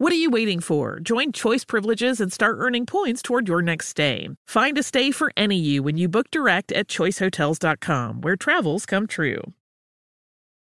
What are you waiting for? Join Choice Privileges and start earning points toward your next stay. Find a stay for any you when you book direct at choicehotels.com, where travels come true.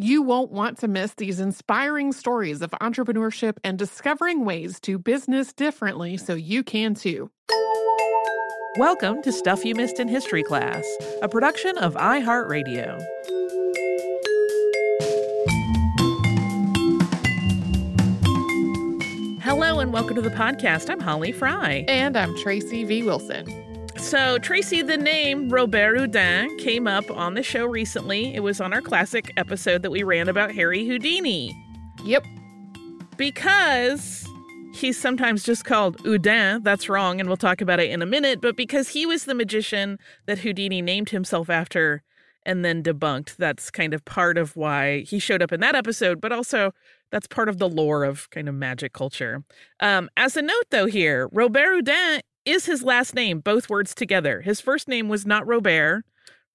You won't want to miss these inspiring stories of entrepreneurship and discovering ways to business differently so you can too. Welcome to Stuff You Missed in History Class, a production of iHeartRadio. Hello and welcome to the podcast. I'm Holly Fry. And I'm Tracy V. Wilson. So, Tracy, the name Robert Houdin came up on the show recently. It was on our classic episode that we ran about Harry Houdini. Yep. Because he's sometimes just called Houdin. That's wrong, and we'll talk about it in a minute. But because he was the magician that Houdini named himself after and then debunked, that's kind of part of why he showed up in that episode, but also that's part of the lore of kind of magic culture. Um, as a note, though, here, Robert Houdin is his last name, both words together. His first name was not Robert.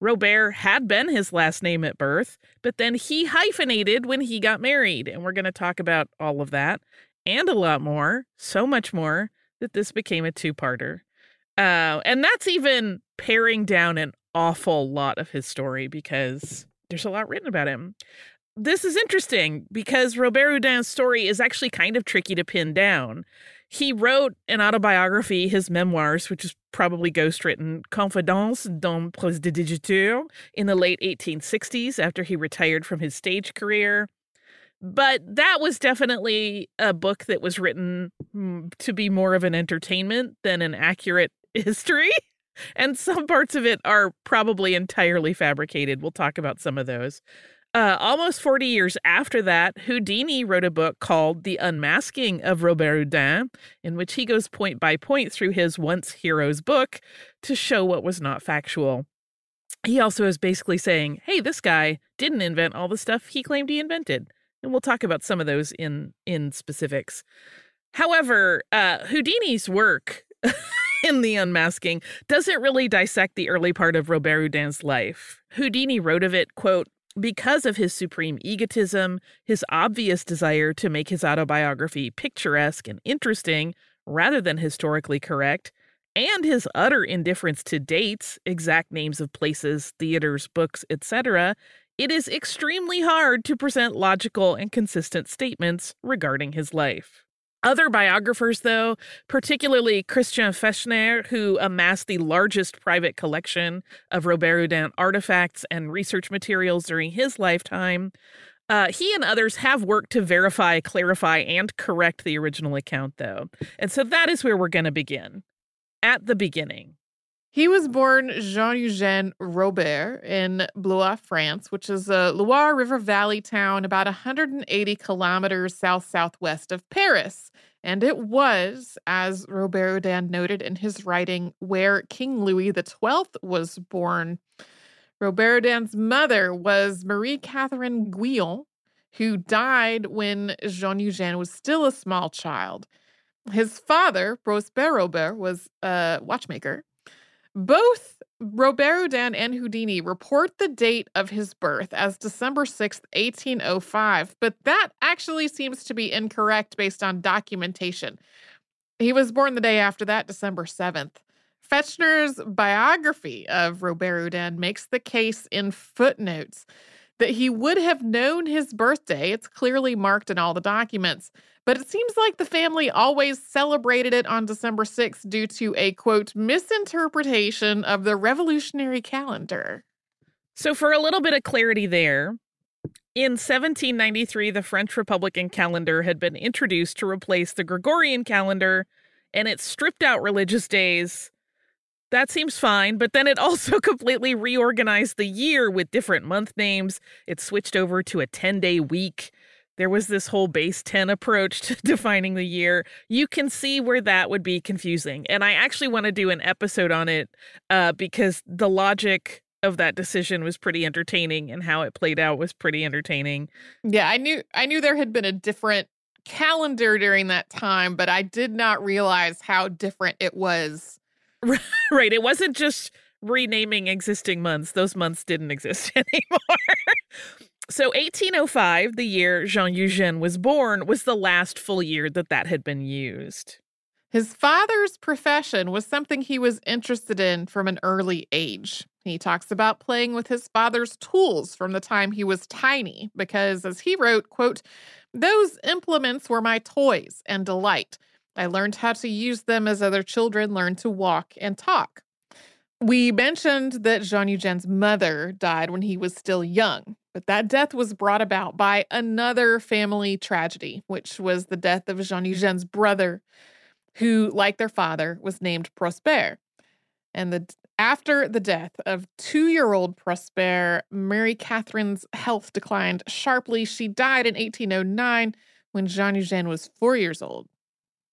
Robert had been his last name at birth, but then he hyphenated when he got married. And we're going to talk about all of that and a lot more, so much more, that this became a two parter. Uh, and that's even paring down an awful lot of his story because there's a lot written about him. This is interesting because Robert Houdin's story is actually kind of tricky to pin down. He wrote an autobiography, his memoirs, which is probably ghostwritten, Confidences d'un prestidigitateur, in the late 1860s after he retired from his stage career. But that was definitely a book that was written mm, to be more of an entertainment than an accurate history. And some parts of it are probably entirely fabricated. We'll talk about some of those. Uh, almost 40 years after that, Houdini wrote a book called The Unmasking of Robert Houdin, in which he goes point by point through his once hero's book to show what was not factual. He also is basically saying, hey, this guy didn't invent all the stuff he claimed he invented. And we'll talk about some of those in, in specifics. However, uh, Houdini's work in The Unmasking doesn't really dissect the early part of Robert Houdin's life. Houdini wrote of it, quote, because of his supreme egotism, his obvious desire to make his autobiography picturesque and interesting rather than historically correct, and his utter indifference to dates, exact names of places, theaters, books, etc., it is extremely hard to present logical and consistent statements regarding his life. Other biographers, though, particularly Christian Fechner, who amassed the largest private collection of Robert Houdin artifacts and research materials during his lifetime, uh, he and others have worked to verify, clarify, and correct the original account, though. And so that is where we're going to begin. At the beginning. He was born Jean Eugène Robert in Blois, France, which is a Loire River Valley town about 180 kilometers south southwest of Paris. And it was, as Robert Houdin noted in his writing, where King Louis XII was born. Robert Houdin's mother was Marie Catherine Guyon, who died when Jean Eugène was still a small child. His father, Prosper Robert, was a watchmaker. Both Robert Houdin and Houdini report the date of his birth as December 6th, 1805, but that actually seems to be incorrect based on documentation. He was born the day after that, December 7th. Fechner's biography of Robert Houdin makes the case in footnotes that he would have known his birthday. It's clearly marked in all the documents. But it seems like the family always celebrated it on December 6th due to a quote misinterpretation of the revolutionary calendar. So, for a little bit of clarity there, in 1793, the French Republican calendar had been introduced to replace the Gregorian calendar, and it stripped out religious days that seems fine, but then it also completely reorganized the year with different month names. It switched over to a 10 day week. There was this whole base 10 approach to defining the year. You can see where that would be confusing. And I actually want to do an episode on it uh, because the logic of that decision was pretty entertaining and how it played out was pretty entertaining. Yeah, I knew I knew there had been a different calendar during that time, but I did not realize how different it was right. It wasn't just renaming existing months, those months didn't exist anymore. so 1805, the year Jean Eugène was born, was the last full year that that had been used. His father's profession was something he was interested in from an early age. He talks about playing with his father's tools from the time he was tiny because as he wrote, quote, "Those implements were my toys and delight." I learned how to use them as other children learn to walk and talk. We mentioned that Jean Eugène's mother died when he was still young, but that death was brought about by another family tragedy, which was the death of Jean Eugène's brother, who, like their father, was named Prosper. And the, after the death of two year old Prosper, Marie Catherine's health declined sharply. She died in 1809 when Jean Eugène was four years old.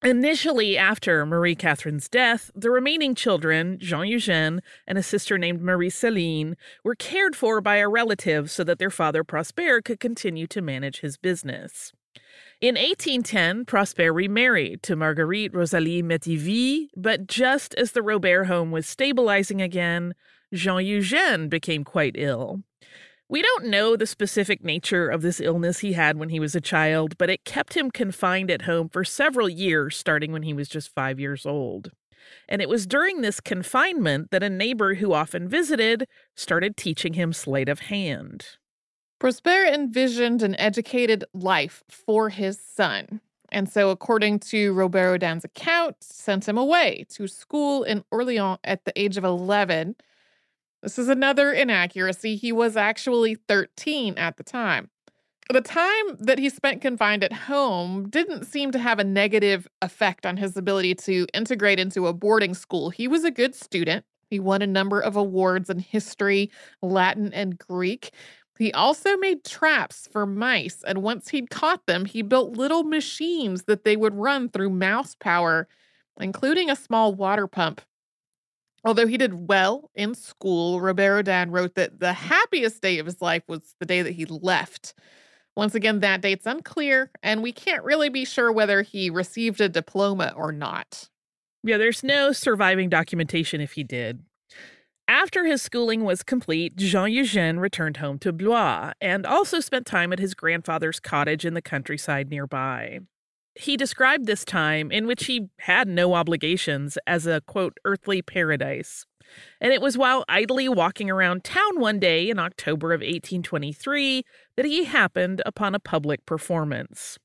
Initially, after Marie Catherine's death, the remaining children, Jean Eugène and a sister named Marie Celine, were cared for by a relative so that their father Prosper could continue to manage his business. In 1810, Prosper remarried to Marguerite Rosalie Métivier, but just as the Robert home was stabilizing again, Jean Eugène became quite ill. We don't know the specific nature of this illness he had when he was a child, but it kept him confined at home for several years, starting when he was just five years old. And it was during this confinement that a neighbor who often visited started teaching him sleight of hand. Prosper envisioned an educated life for his son. And so, according to Robert Houdin's account, sent him away to school in Orleans at the age of 11 this is another inaccuracy. He was actually 13 at the time. The time that he spent confined at home didn't seem to have a negative effect on his ability to integrate into a boarding school. He was a good student. He won a number of awards in history, Latin, and Greek. He also made traps for mice, and once he'd caught them, he built little machines that they would run through mouse power, including a small water pump. Although he did well in school, Robert Houdin wrote that the happiest day of his life was the day that he left. Once again, that date's unclear, and we can't really be sure whether he received a diploma or not. Yeah, there's no surviving documentation if he did. After his schooling was complete, Jean Eugène returned home to Blois and also spent time at his grandfather's cottage in the countryside nearby. He described this time, in which he had no obligations, as a quote, earthly paradise. And it was while idly walking around town one day in October of 1823 that he happened upon a public performance.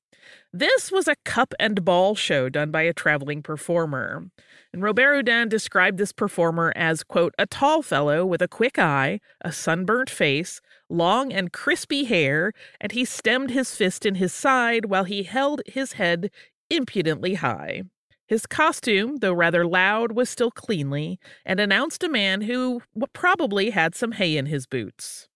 This was a cup and ball show done by a traveling performer. And Robert Houdin described this performer as, quote, a tall fellow with a quick eye, a sunburnt face, long and crispy hair, and he stemmed his fist in his side while he held his head impudently high. His costume, though rather loud, was still cleanly and announced a man who probably had some hay in his boots.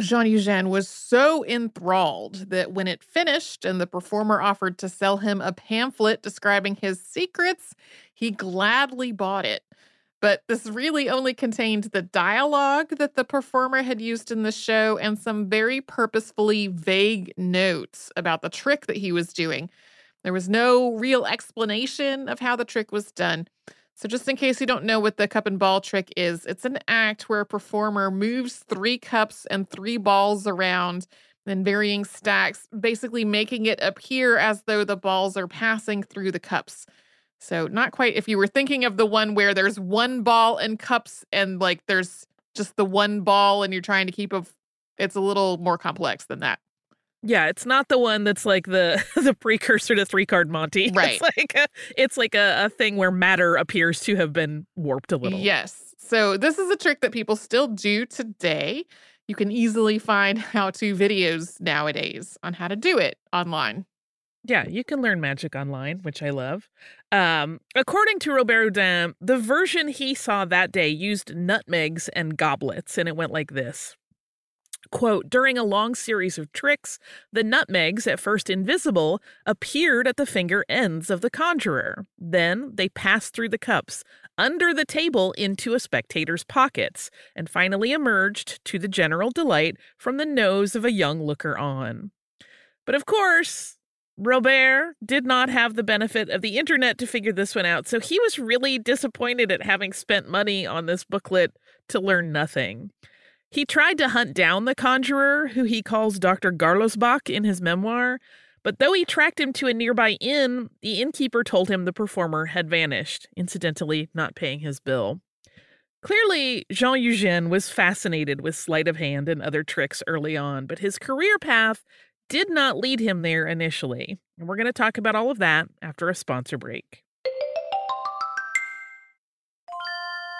Jean Eugène was so enthralled that when it finished and the performer offered to sell him a pamphlet describing his secrets, he gladly bought it. But this really only contained the dialogue that the performer had used in the show and some very purposefully vague notes about the trick that he was doing. There was no real explanation of how the trick was done. So, just in case you don't know what the cup and ball trick is, it's an act where a performer moves three cups and three balls around in varying stacks, basically making it appear as though the balls are passing through the cups. So, not quite if you were thinking of the one where there's one ball and cups and like there's just the one ball and you're trying to keep a, it's a little more complex than that. Yeah, it's not the one that's like the the precursor to three card Monty. Right. It's like a, it's like a, a thing where matter appears to have been warped a little. Yes. So this is a trick that people still do today. You can easily find how to videos nowadays on how to do it online. Yeah, you can learn magic online, which I love. Um, according to Robert Houdin, the version he saw that day used nutmegs and goblets, and it went like this. Quote, during a long series of tricks, the nutmegs, at first invisible, appeared at the finger ends of the conjurer. Then they passed through the cups, under the table into a spectator's pockets, and finally emerged, to the general delight, from the nose of a young looker on. But of course, Robert did not have the benefit of the internet to figure this one out, so he was really disappointed at having spent money on this booklet to learn nothing. He tried to hunt down the conjurer, who he calls Dr. Garlosbach in his memoir, but though he tracked him to a nearby inn, the innkeeper told him the performer had vanished, incidentally, not paying his bill. Clearly, Jean Eugène was fascinated with sleight of hand and other tricks early on, but his career path did not lead him there initially. And we're going to talk about all of that after a sponsor break.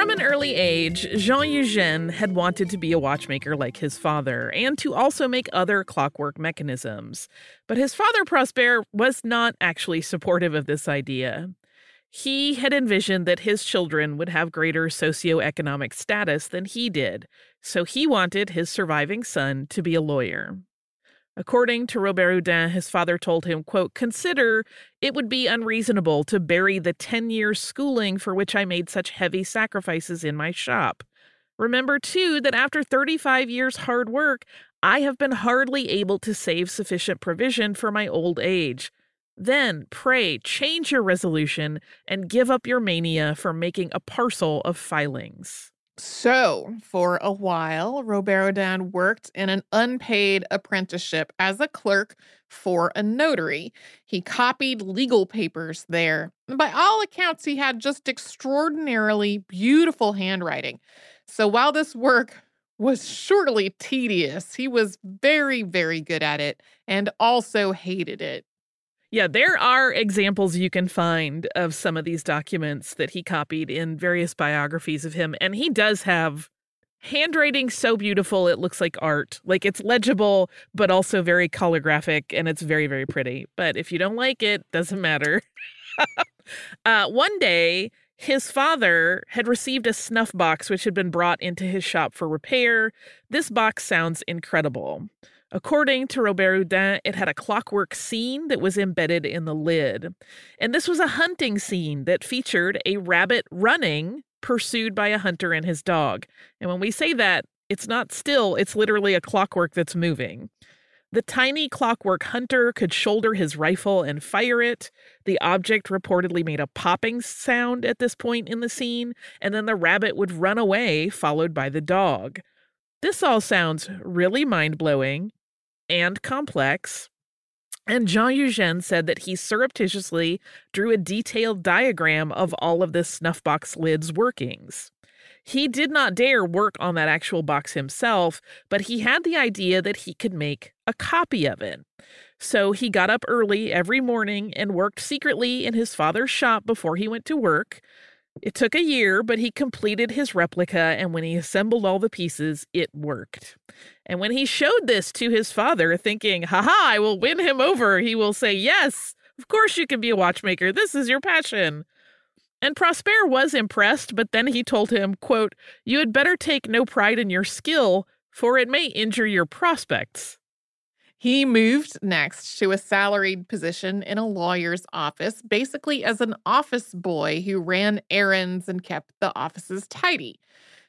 From an early age, Jean Eugène had wanted to be a watchmaker like his father and to also make other clockwork mechanisms. But his father, Prosper, was not actually supportive of this idea. He had envisioned that his children would have greater socioeconomic status than he did, so he wanted his surviving son to be a lawyer. According to Robert Houdin, his father told him, quote, Consider it would be unreasonable to bury the 10 years schooling for which I made such heavy sacrifices in my shop. Remember, too, that after 35 years' hard work, I have been hardly able to save sufficient provision for my old age. Then, pray, change your resolution and give up your mania for making a parcel of filings. So, for a while, Robert Houdin worked in an unpaid apprenticeship as a clerk for a notary. He copied legal papers there. By all accounts, he had just extraordinarily beautiful handwriting. So, while this work was surely tedious, he was very, very good at it and also hated it. Yeah, there are examples you can find of some of these documents that he copied in various biographies of him. And he does have handwriting so beautiful it looks like art. Like it's legible, but also very calligraphic and it's very, very pretty. But if you don't like it, doesn't matter. uh, one day, his father had received a snuff box which had been brought into his shop for repair. This box sounds incredible. According to Robert Houdin, it had a clockwork scene that was embedded in the lid. And this was a hunting scene that featured a rabbit running, pursued by a hunter and his dog. And when we say that, it's not still, it's literally a clockwork that's moving. The tiny clockwork hunter could shoulder his rifle and fire it. The object reportedly made a popping sound at this point in the scene, and then the rabbit would run away, followed by the dog. This all sounds really mind blowing and complex. And Jean Eugène said that he surreptitiously drew a detailed diagram of all of the snuffbox lid's workings. He did not dare work on that actual box himself, but he had the idea that he could make a copy of it. So he got up early every morning and worked secretly in his father's shop before he went to work. It took a year, but he completed his replica, and when he assembled all the pieces, it worked. And when he showed this to his father, thinking, haha, I will win him over, he will say, Yes, of course you can be a watchmaker. This is your passion. And Prosper was impressed, but then he told him, quote, You had better take no pride in your skill, for it may injure your prospects. He moved next to a salaried position in a lawyer's office, basically as an office boy who ran errands and kept the offices tidy.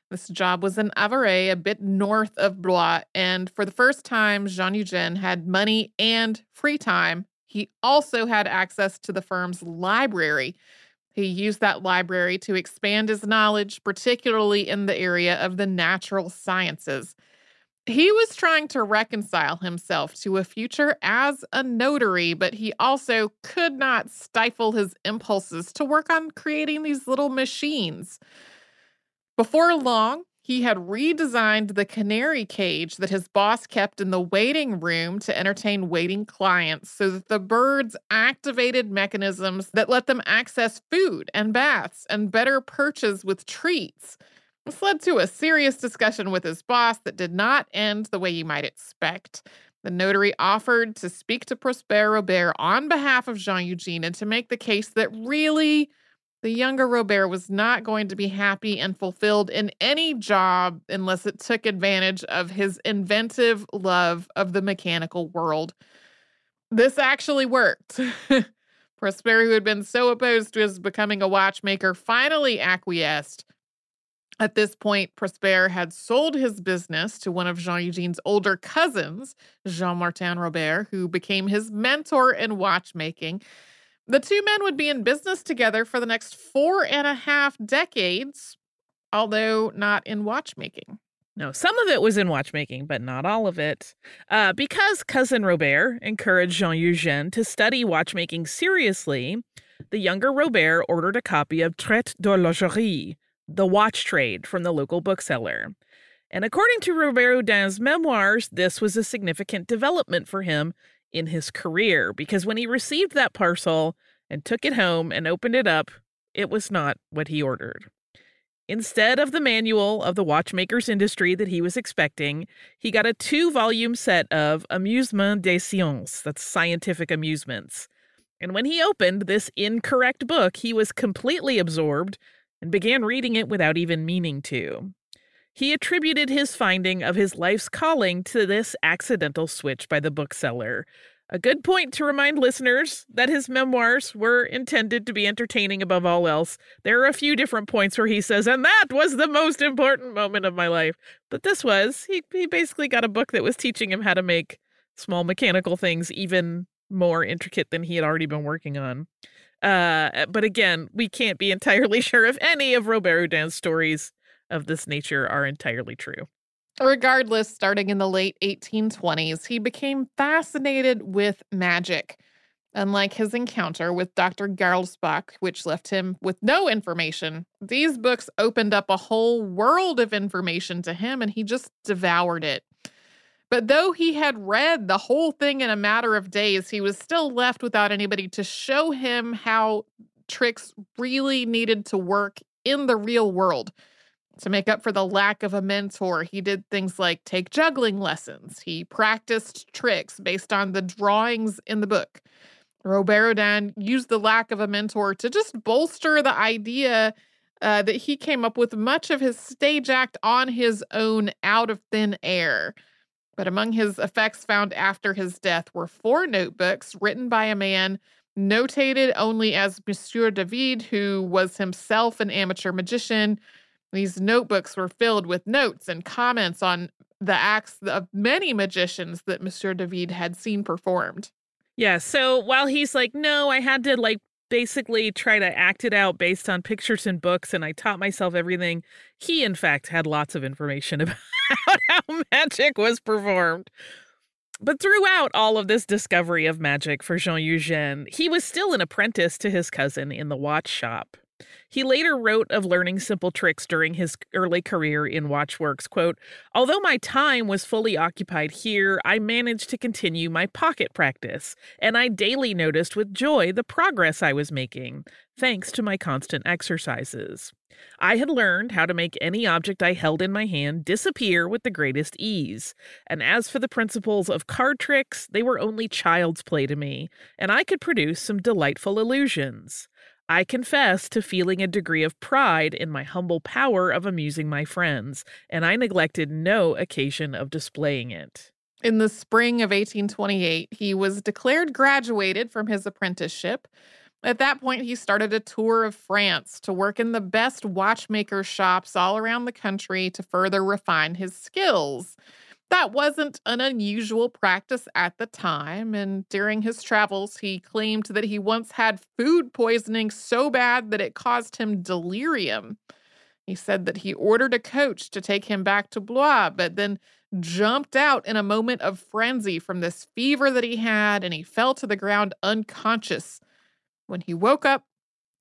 This job was in Avaray, a bit north of Blois, and for the first time, Jean Eugène had money and free time. He also had access to the firm's library. He used that library to expand his knowledge, particularly in the area of the natural sciences. He was trying to reconcile himself to a future as a notary, but he also could not stifle his impulses to work on creating these little machines. Before long, he had redesigned the canary cage that his boss kept in the waiting room to entertain waiting clients so that the birds activated mechanisms that let them access food and baths and better perches with treats. This led to a serious discussion with his boss that did not end the way you might expect. The notary offered to speak to Prosper Robert on behalf of Jean Eugene and to make the case that really the younger Robert was not going to be happy and fulfilled in any job unless it took advantage of his inventive love of the mechanical world. This actually worked. Prosper, who had been so opposed to his becoming a watchmaker, finally acquiesced at this point, Prosper had sold his business to one of Jean Eugene's older cousins, Jean Martin Robert, who became his mentor in watchmaking. The two men would be in business together for the next four and a half decades, although not in watchmaking. No, some of it was in watchmaking, but not all of it. Uh, because cousin Robert encouraged Jean Eugène to study watchmaking seriously, the younger Robert ordered a copy of Traité d'horlogerie, the watch trade from the local bookseller. And according to Robert Houdin's memoirs, this was a significant development for him in his career because when he received that parcel and took it home and opened it up, it was not what he ordered. Instead of the manual of the watchmaker's industry that he was expecting, he got a two volume set of Amusement des Sciences, that's scientific amusements. And when he opened this incorrect book, he was completely absorbed and began reading it without even meaning to. He attributed his finding of his life's calling to this accidental switch by the bookseller. A good point to remind listeners that his memoirs were intended to be entertaining above all else. There are a few different points where he says, and that was the most important moment of my life. But this was, he, he basically got a book that was teaching him how to make small mechanical things even more intricate than he had already been working on. Uh, but again, we can't be entirely sure if any of Robert Houdin's stories of this nature are entirely true. Regardless, starting in the late 1820s, he became fascinated with magic. Unlike his encounter with Dr. Garlsbach, which left him with no information, these books opened up a whole world of information to him and he just devoured it. But though he had read the whole thing in a matter of days, he was still left without anybody to show him how tricks really needed to work in the real world. To make up for the lack of a mentor, he did things like take juggling lessons. He practiced tricks based on the drawings in the book. Robert Houdin used the lack of a mentor to just bolster the idea uh, that he came up with much of his stage act on his own out of thin air. But among his effects found after his death were four notebooks written by a man notated only as Monsieur David, who was himself an amateur magician. These notebooks were filled with notes and comments on the acts of many magicians that Monsieur David had seen performed. Yeah, so while he's like, no, I had to like basically try to act it out based on pictures and books, and I taught myself everything. He, in fact, had lots of information about how magic was performed. But throughout all of this discovery of magic for Jean Eugène, he was still an apprentice to his cousin in the watch shop. He later wrote of learning simple tricks during his early career in Watchworks, quote, Although my time was fully occupied here, I managed to continue my pocket practice, and I daily noticed with joy the progress I was making, thanks to my constant exercises. I had learned how to make any object I held in my hand disappear with the greatest ease. And as for the principles of card tricks, they were only child's play to me, and I could produce some delightful illusions. I confess to feeling a degree of pride in my humble power of amusing my friends, and I neglected no occasion of displaying it. In the spring of 1828, he was declared graduated from his apprenticeship. At that point, he started a tour of France to work in the best watchmaker shops all around the country to further refine his skills. That wasn't an unusual practice at the time, and during his travels, he claimed that he once had food poisoning so bad that it caused him delirium. He said that he ordered a coach to take him back to Blois, but then jumped out in a moment of frenzy from this fever that he had, and he fell to the ground unconscious. When he woke up,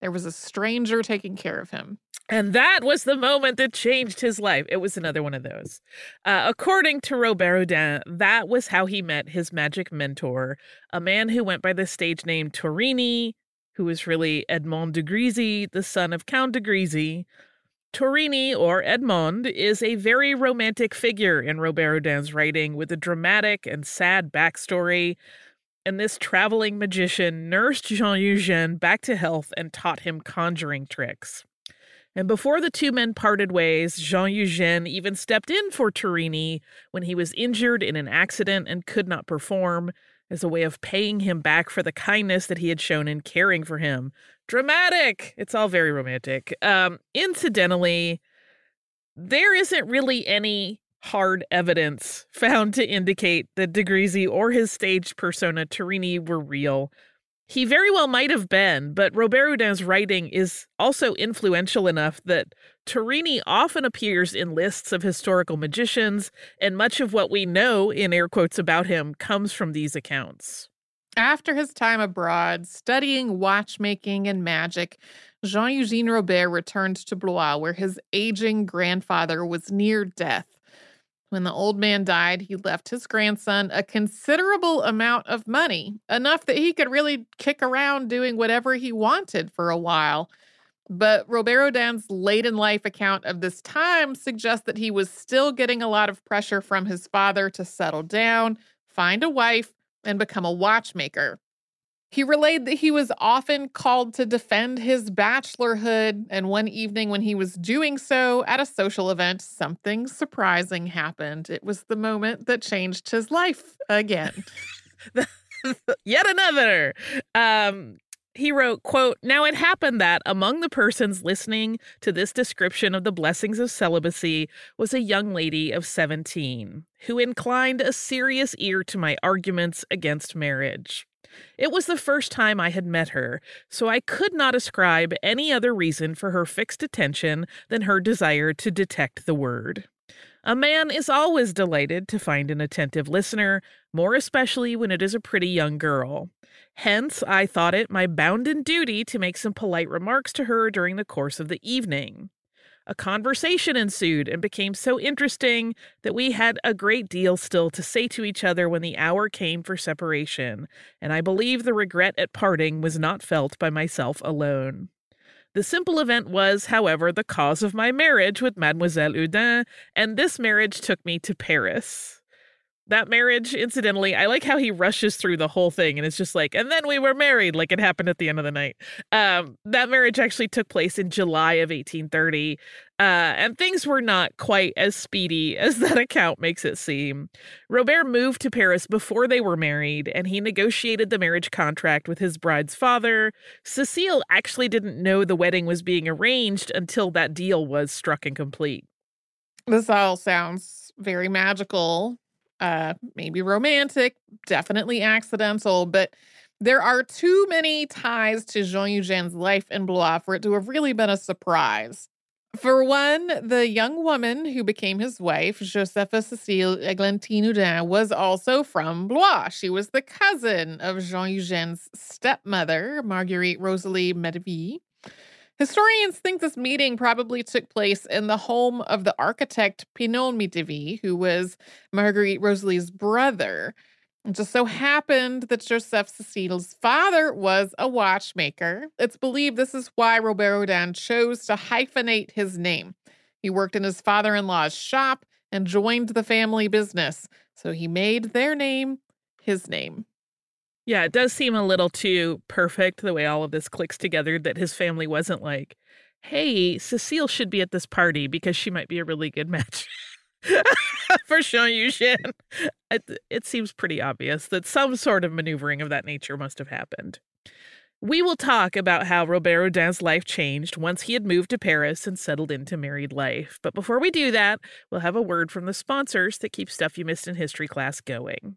there was a stranger taking care of him. And that was the moment that changed his life. It was another one of those. Uh, according to Robert Houdin, that was how he met his magic mentor, a man who went by the stage name Torini, who was really Edmond de Grisi, the son of Count de Grisi. Torini, or Edmond, is a very romantic figure in Robert Houdin's writing with a dramatic and sad backstory. And this traveling magician nursed Jean Eugène back to health and taught him conjuring tricks. And before the two men parted ways, Jean Eugène even stepped in for Torini when he was injured in an accident and could not perform as a way of paying him back for the kindness that he had shown in caring for him. Dramatic! It's all very romantic. Um, incidentally, there isn't really any hard evidence found to indicate that de Grisi or his stage persona Torini were real. He very well might have been, but Robert Houdin's writing is also influential enough that Torini often appears in lists of historical magicians, and much of what we know, in air quotes, about him comes from these accounts. After his time abroad, studying watchmaking and magic, Jean Eugene Robert returned to Blois, where his aging grandfather was near death. When the old man died, he left his grandson a considerable amount of money, enough that he could really kick around doing whatever he wanted for a while. But Robert Houdin's late in life account of this time suggests that he was still getting a lot of pressure from his father to settle down, find a wife, and become a watchmaker. He relayed that he was often called to defend his bachelorhood, and one evening when he was doing so at a social event, something surprising happened. It was the moment that changed his life again. Yet another. Um, he wrote, quote, Now it happened that among the persons listening to this description of the blessings of celibacy was a young lady of 17 who inclined a serious ear to my arguments against marriage. It was the first time I had met her, so I could not ascribe any other reason for her fixed attention than her desire to detect the word. A man is always delighted to find an attentive listener, more especially when it is a pretty young girl. Hence, I thought it my bounden duty to make some polite remarks to her during the course of the evening. A conversation ensued and became so interesting that we had a great deal still to say to each other when the hour came for separation, and I believe the regret at parting was not felt by myself alone. The simple event was, however, the cause of my marriage with Mademoiselle Houdin, and this marriage took me to Paris that marriage, incidentally, I like how he rushes through the whole thing and it's just like, and then we were married, like it happened at the end of the night. Um, that marriage actually took place in July of 1830, uh, and things were not quite as speedy as that account makes it seem. Robert moved to Paris before they were married, and he negotiated the marriage contract with his bride's father. Cecile actually didn't know the wedding was being arranged until that deal was struck and complete. This all sounds very magical uh, maybe romantic, definitely accidental, but there are too many ties to Jean Eugène's life in Blois for it to have really been a surprise. For one, the young woman who became his wife, Josepha Cécile Églantine Houdin, was also from Blois. She was the cousin of Jean Eugène's stepmother, Marguerite Rosalie Métivy. Historians think this meeting probably took place in the home of the architect Pinon Métivy, who was Marguerite Rosalie's brother. It just so happened that Joseph Cecile's father was a watchmaker. It's believed this is why Robert Houdin chose to hyphenate his name. He worked in his father in law's shop and joined the family business, so he made their name his name. Yeah, it does seem a little too perfect the way all of this clicks together that his family wasn't like, hey, Cecile should be at this party because she might be a really good match. for Jean Eugène. It, it seems pretty obvious that some sort of maneuvering of that nature must have happened. We will talk about how Robert Houdin's life changed once he had moved to Paris and settled into married life. But before we do that, we'll have a word from the sponsors that keep Stuff You Missed in History class going.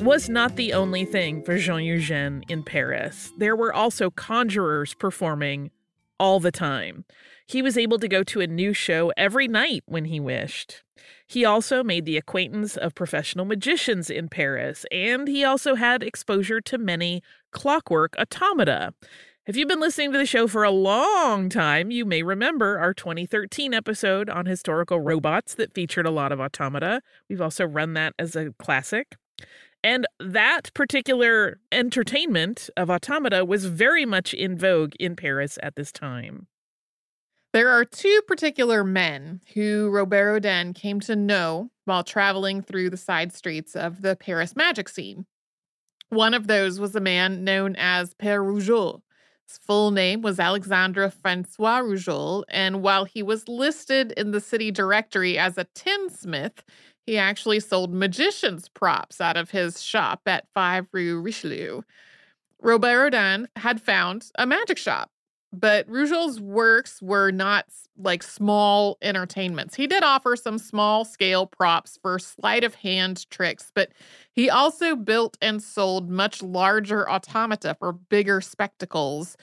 Was not the only thing for Jean Eugène in Paris. There were also conjurers performing all the time. He was able to go to a new show every night when he wished. He also made the acquaintance of professional magicians in Paris, and he also had exposure to many clockwork automata. If you've been listening to the show for a long time, you may remember our 2013 episode on historical robots that featured a lot of automata. We've also run that as a classic. And that particular entertainment of automata was very much in vogue in Paris at this time. There are two particular men who Robert Houdin came to know while traveling through the side streets of the Paris magic scene. One of those was a man known as Père Roujol. His full name was Alexandre Francois Roujol, and while he was listed in the city directory as a tinsmith, he actually sold magician's props out of his shop at 5 Rue Richelieu. Robert Houdin had found a magic shop but Roujol's works were not like small entertainments. He did offer some small scale props for sleight of hand tricks, but he also built and sold much larger automata for bigger spectacles.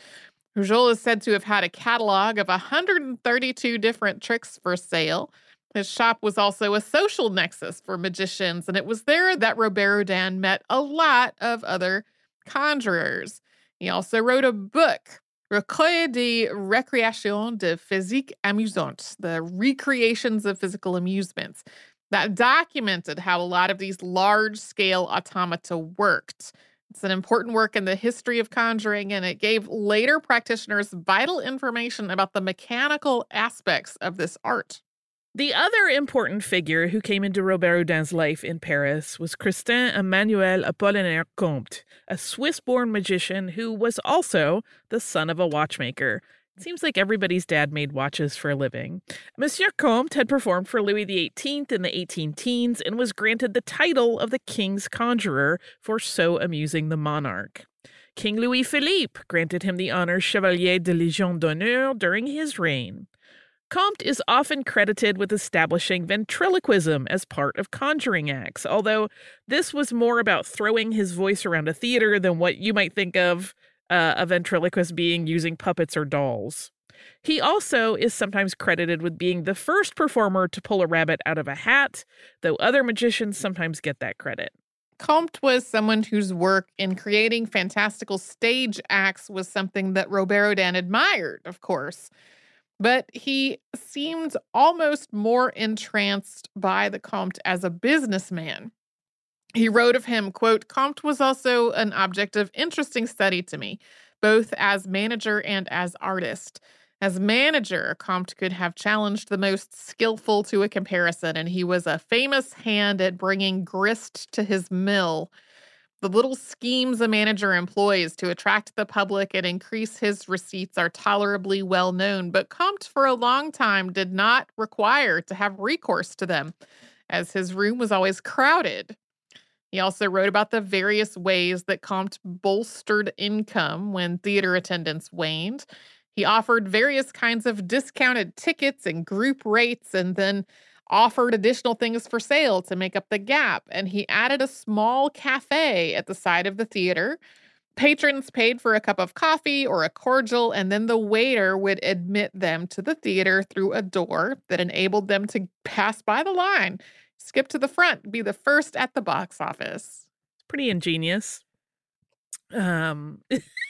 Rougeole is said to have had a catalog of 132 different tricks for sale. His shop was also a social nexus for magicians, and it was there that Robert Houdin met a lot of other conjurers. He also wrote a book Recueil de récréation de physique amusante, the recreations of physical amusements, that documented how a lot of these large scale automata worked. It's an important work in the history of conjuring, and it gave later practitioners vital information about the mechanical aspects of this art. The other important figure who came into Robert Houdin's life in Paris was Christian Emmanuel Apollinaire Comte, a Swiss born magician who was also the son of a watchmaker. It seems like everybody's dad made watches for a living. Monsieur Comte had performed for Louis XVIII in the 18 teens and was granted the title of the King's Conjurer for so amusing the monarch. King Louis Philippe granted him the honor Chevalier de Légion d'honneur during his reign. Comte is often credited with establishing ventriloquism as part of conjuring acts, although this was more about throwing his voice around a theater than what you might think of uh, a ventriloquist being using puppets or dolls. He also is sometimes credited with being the first performer to pull a rabbit out of a hat, though other magicians sometimes get that credit. Comte was someone whose work in creating fantastical stage acts was something that Robert Houdin admired, of course but he seemed almost more entranced by the Comte as a businessman. He wrote of him, quote, Comte was also an object of interesting study to me, both as manager and as artist. As manager, Comte could have challenged the most skillful to a comparison, and he was a famous hand at bringing grist to his mill. The little schemes a manager employs to attract the public and increase his receipts are tolerably well known, but Comte for a long time did not require to have recourse to them, as his room was always crowded. He also wrote about the various ways that Comte bolstered income when theater attendance waned. He offered various kinds of discounted tickets and group rates, and then offered additional things for sale to make up the gap, and he added a small cafe at the side of the theater. Patrons paid for a cup of coffee or a cordial, and then the waiter would admit them to the theater through a door that enabled them to pass by the line, skip to the front, be the first at the box office. Pretty ingenious. Um,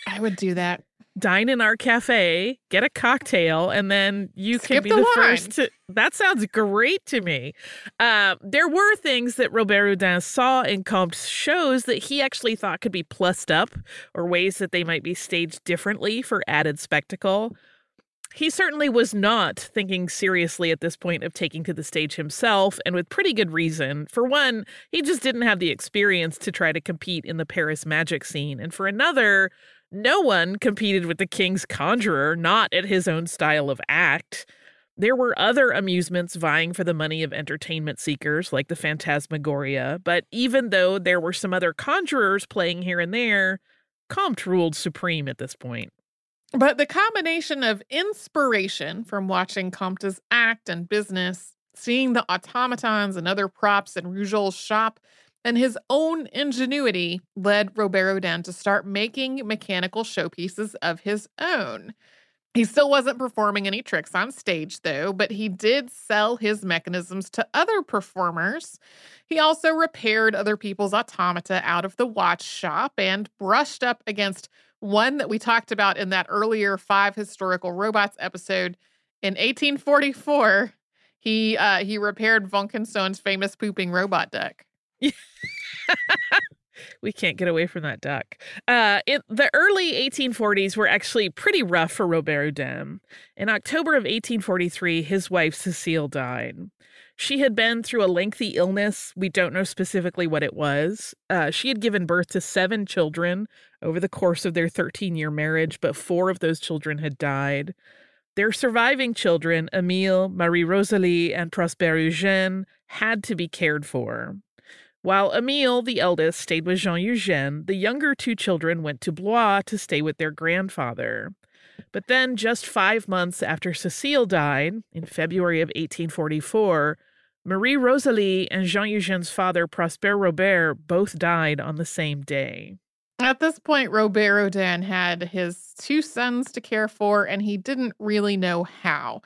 I would do that dine in our cafe, get a cocktail, and then you Skip can be the, the, first to. That sounds great to me. Uh, there were things that Robert Houdin saw in Comte's shows that he actually thought could be plussed up or ways that they might be staged differently for added spectacle. He certainly was not thinking seriously at this point of taking to the stage himself, and with pretty good reason. For one, he just didn't have the experience to try to compete in the Paris magic scene. And for another, no one competed with the king's conjurer, not at his own style of act. There were other amusements vying for the money of entertainment seekers, like the Phantasmagoria, but even though there were some other conjurers playing here and there, Comte ruled supreme at this point. But the combination of inspiration from watching Comte's act and business, seeing the automatons and other props in Roujol's shop, and his own ingenuity led Robert Houdin to start making mechanical showpieces of his own. He still wasn't performing any tricks on stage, though, but he did sell his mechanisms to other performers. He also repaired other people's automata out of the watch shop and brushed up against one that we talked about in that earlier five historical robots episode. In 1844, he uh, he repaired Vaucanson's famous pooping robot duck. we can't get away from that duck. Uh, in the early 1840s were actually pretty rough for Robert Houdin. In October of 1843, his wife Cecile died. She had been through a lengthy illness. We don't know specifically what it was. Uh, she had given birth to seven children over the course of their 13 year marriage, but four of those children had died. Their surviving children, Emile, Marie Rosalie, and Prosper Eugène, had to be cared for. While Emile, the eldest, stayed with Jean Eugène, the younger two children went to Blois to stay with their grandfather. But then, just five months after Cecile died, in February of 1844, Marie Rosalie and Jean Eugène's father, Prosper Robert, both died on the same day. At this point, Robert Houdin had his two sons to care for, and he didn't really know how.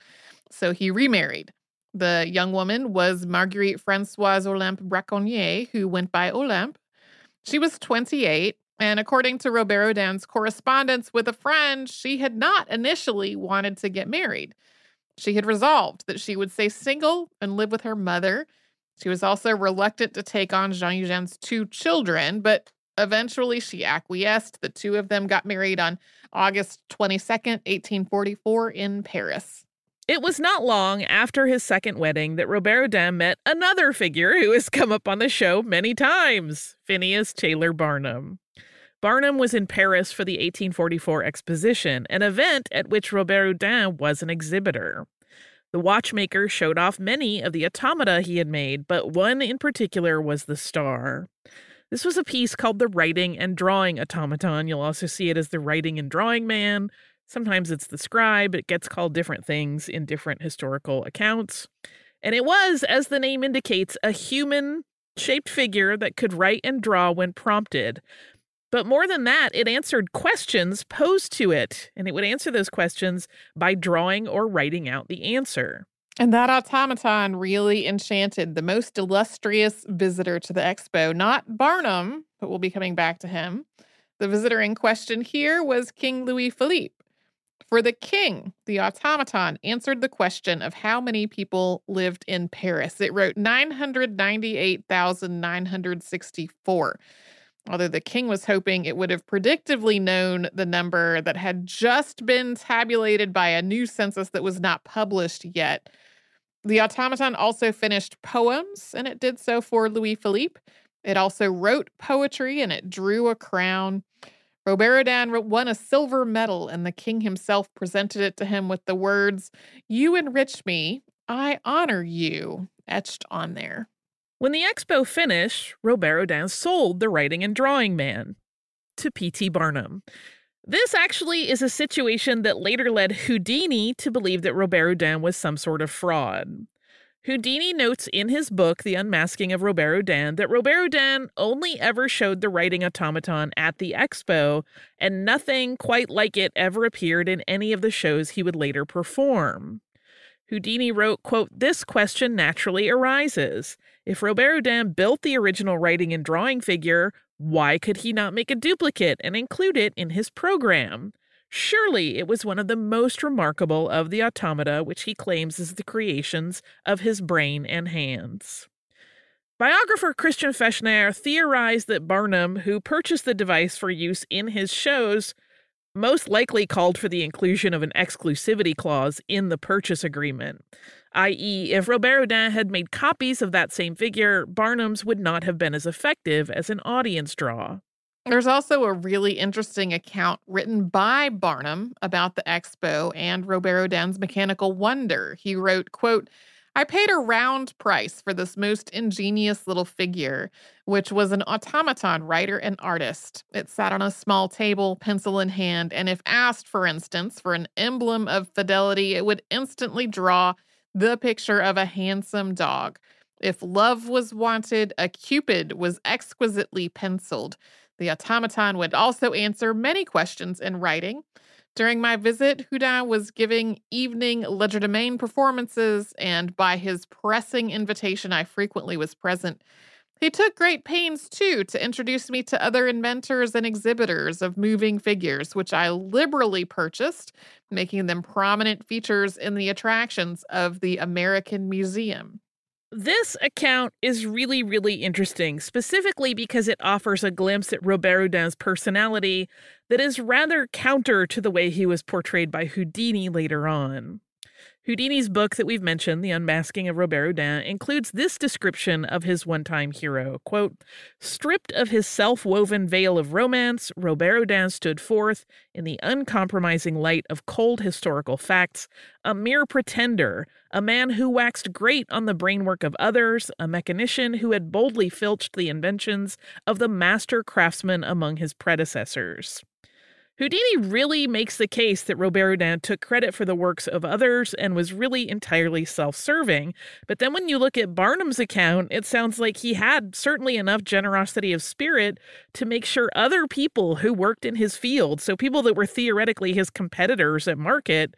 So he remarried. The young woman was Marguerite Francoise Olympe Braconnier, who went by Olympe. She was 28, and according to Robert Houdin's correspondence with a friend, she had not initially wanted to get married. She had resolved that she would stay single and live with her mother. She was also reluctant to take on Jean Eugène's two children, but eventually she acquiesced. The two of them got married on August 22nd, 1844, in Paris. It was not long after his second wedding that Robert Houdin met another figure who has come up on the show many times Phineas Taylor Barnum. Barnum was in Paris for the 1844 exposition, an event at which Robert Houdin was an exhibitor. The watchmaker showed off many of the automata he had made, but one in particular was the star. This was a piece called the Writing and Drawing Automaton. You'll also see it as the Writing and Drawing Man, Sometimes it's the scribe, it gets called different things in different historical accounts. And it was, as the name indicates, a human shaped figure that could write and draw when prompted. But more than that, it answered questions posed to it, and it would answer those questions by drawing or writing out the answer. And that automaton really enchanted the most illustrious visitor to the expo, not Barnum, but we'll be coming back to him. The visitor in question here was King Louis Philippe. For the king, the automaton answered the question of how many people lived in Paris. It wrote 998,964. Although the king was hoping it would have predictively known the number that had just been tabulated by a new census that was not published yet. The automaton also finished poems, and it did so for Louis Philippe. It also wrote poetry and it drew a crown. Robert won a silver medal, and the king himself presented it to him with the words, You enrich me, I honor you, etched on there. When the expo finished, Robert Houdin sold the writing and drawing man to P.T. Barnum. This actually is a situation that later led Houdini to believe that Robert Houdin was some sort of fraud. Houdini notes in his book, The Unmasking of Robert Houdin, that Robert Houdin only ever showed the writing automaton at the expo, and nothing quite like it ever appeared in any of the shows he would later perform. Houdini wrote, quote, This question naturally arises. If Robert Houdin built the original writing and drawing figure, why could he not make a duplicate and include it in his program? Surely it was one of the most remarkable of the automata which he claims is the creations of his brain and hands. Biographer Christian Fechner theorized that Barnum, who purchased the device for use in his shows, most likely called for the inclusion of an exclusivity clause in the purchase agreement, i.e., if Robert Houdin had made copies of that same figure, Barnum's would not have been as effective as an audience draw. There's also a really interesting account written by Barnum about the expo and Robert Houdin's mechanical wonder. He wrote, quote, I paid a round price for this most ingenious little figure, which was an automaton writer and artist. It sat on a small table, pencil in hand, and if asked, for instance, for an emblem of fidelity, it would instantly draw the picture of a handsome dog. If love was wanted, a cupid was exquisitely penciled. The automaton would also answer many questions in writing. During my visit, Houdin was giving evening legerdemain performances, and by his pressing invitation, I frequently was present. He took great pains, too, to introduce me to other inventors and exhibitors of moving figures, which I liberally purchased, making them prominent features in the attractions of the American Museum. This account is really, really interesting, specifically because it offers a glimpse at Robert Houdin's personality that is rather counter to the way he was portrayed by Houdini later on. Houdini's book that we've mentioned, The Unmasking of Robert Houdin, includes this description of his one time hero quote, Stripped of his self woven veil of romance, Robert Houdin stood forth in the uncompromising light of cold historical facts, a mere pretender, a man who waxed great on the brainwork of others, a mechanician who had boldly filched the inventions of the master craftsmen among his predecessors. Houdini really makes the case that Robert Houdin took credit for the works of others and was really entirely self serving. But then when you look at Barnum's account, it sounds like he had certainly enough generosity of spirit to make sure other people who worked in his field, so people that were theoretically his competitors at market,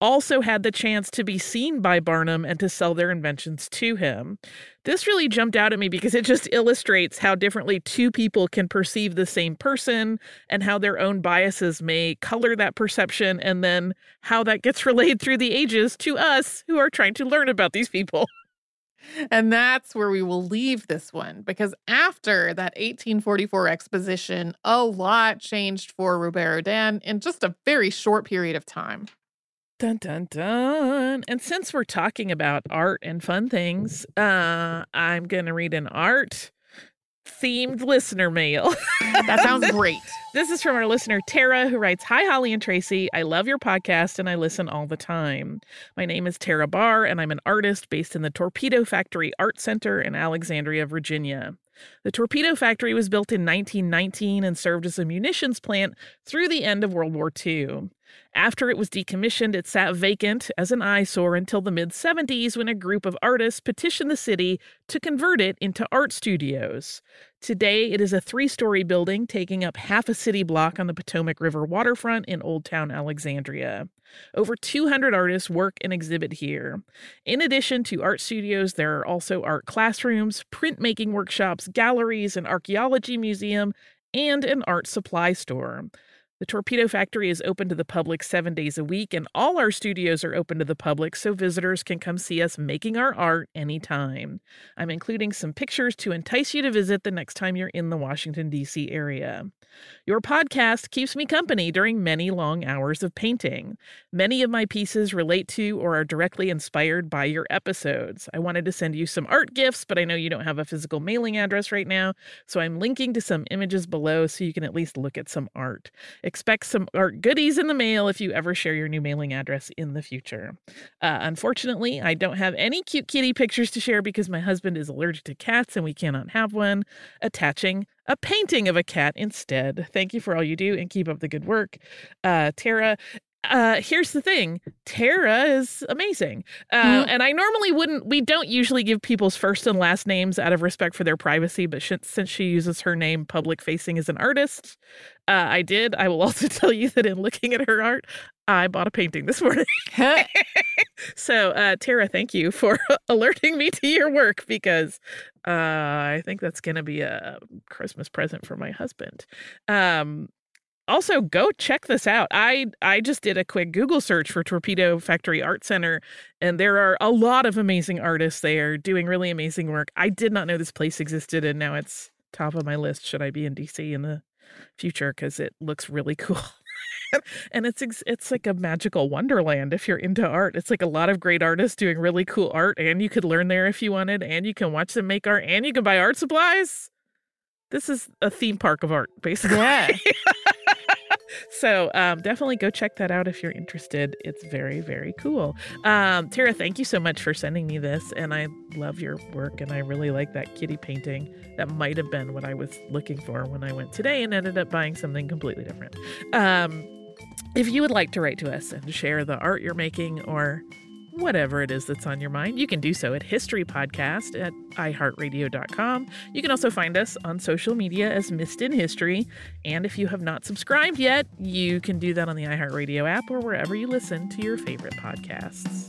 also had the chance to be seen by Barnum and to sell their inventions to him. This really jumped out at me because it just illustrates how differently two people can perceive the same person and how their own biases may color that perception, and then how that gets relayed through the ages to us who are trying to learn about these people. And that's where we will leave this one because after that 1844 exposition, a lot changed for Robert Houdin in just a very short period of time. Dun dun dun. And since we're talking about art and fun things, uh, I'm gonna read an art themed listener mail. that sounds great. This is from our listener Tara, who writes Hi, Holly and Tracy. I love your podcast and I listen all the time. My name is Tara Barr, and I'm an artist based in the Torpedo Factory Art Center in Alexandria, Virginia. The torpedo factory was built in 1919 and served as a munitions plant through the end of World War II. After it was decommissioned, it sat vacant as an eyesore until the mid 70s when a group of artists petitioned the city to convert it into art studios. Today, it is a three story building taking up half a city block on the Potomac River waterfront in Old Town Alexandria. Over 200 artists work and exhibit here. In addition to art studios, there are also art classrooms, printmaking workshops, galleries, an archaeology museum, and an art supply store. The Torpedo Factory is open to the public seven days a week, and all our studios are open to the public so visitors can come see us making our art anytime. I'm including some pictures to entice you to visit the next time you're in the Washington, D.C. area. Your podcast keeps me company during many long hours of painting. Many of my pieces relate to or are directly inspired by your episodes. I wanted to send you some art gifts, but I know you don't have a physical mailing address right now, so I'm linking to some images below so you can at least look at some art. Expect some art goodies in the mail if you ever share your new mailing address in the future. Uh, unfortunately, I don't have any cute kitty pictures to share because my husband is allergic to cats and we cannot have one. Attaching a painting of a cat instead. Thank you for all you do and keep up the good work. Uh, Tara, uh here's the thing tara is amazing uh mm-hmm. and i normally wouldn't we don't usually give people's first and last names out of respect for their privacy but sh- since she uses her name public facing as an artist uh i did i will also tell you that in looking at her art i bought a painting this morning. So uh tara thank you for alerting me to your work because uh i think that's gonna be a christmas present for my husband. Um also go check this out i i just did a quick google search for torpedo factory art center and there are a lot of amazing artists there doing really amazing work i did not know this place existed and now it's top of my list should i be in dc in the future because it looks really cool and it's it's like a magical wonderland if you're into art. It's like a lot of great artists doing really cool art, and you could learn there if you wanted, and you can watch them make art, and you can buy art supplies. This is a theme park of art, basically. Yeah. so um, definitely go check that out if you're interested. It's very, very cool. Um, Tara, thank you so much for sending me this. And I love your work. And I really like that kitty painting. That might have been what I was looking for when I went today and ended up buying something completely different. Um, if you would like to write to us and share the art you're making or whatever it is that's on your mind. You can do so at History Podcast at iHeartRadio.com. You can also find us on social media as Missed in History. And if you have not subscribed yet, you can do that on the iHeartRadio app or wherever you listen to your favorite podcasts.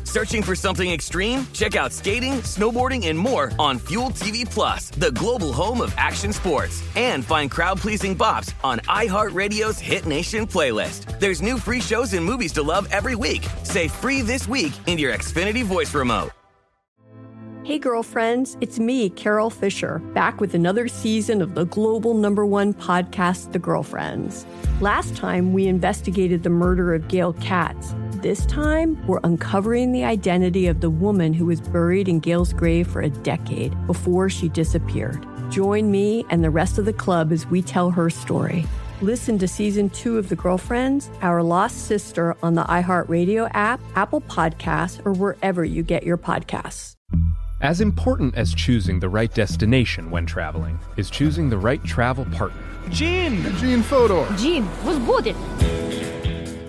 Searching for something extreme? Check out skating, snowboarding, and more on Fuel TV Plus, the global home of action sports. And find crowd-pleasing bops on iHeartRadio's Hit Nation playlist. There's new free shows and movies to love every week. Say free this week in your Xfinity voice remote. Hey, girlfriends, it's me, Carol Fisher, back with another season of the global number one podcast, The Girlfriends. Last time, we investigated the murder of Gail Katz this time, we're uncovering the identity of the woman who was buried in Gail's grave for a decade before she disappeared. Join me and the rest of the club as we tell her story. Listen to season two of The Girlfriends, Our Lost Sister on the iHeartRadio app, Apple Podcasts, or wherever you get your podcasts. As important as choosing the right destination when traveling is choosing the right travel partner. Gene! Gene Fodor! Gene, was good!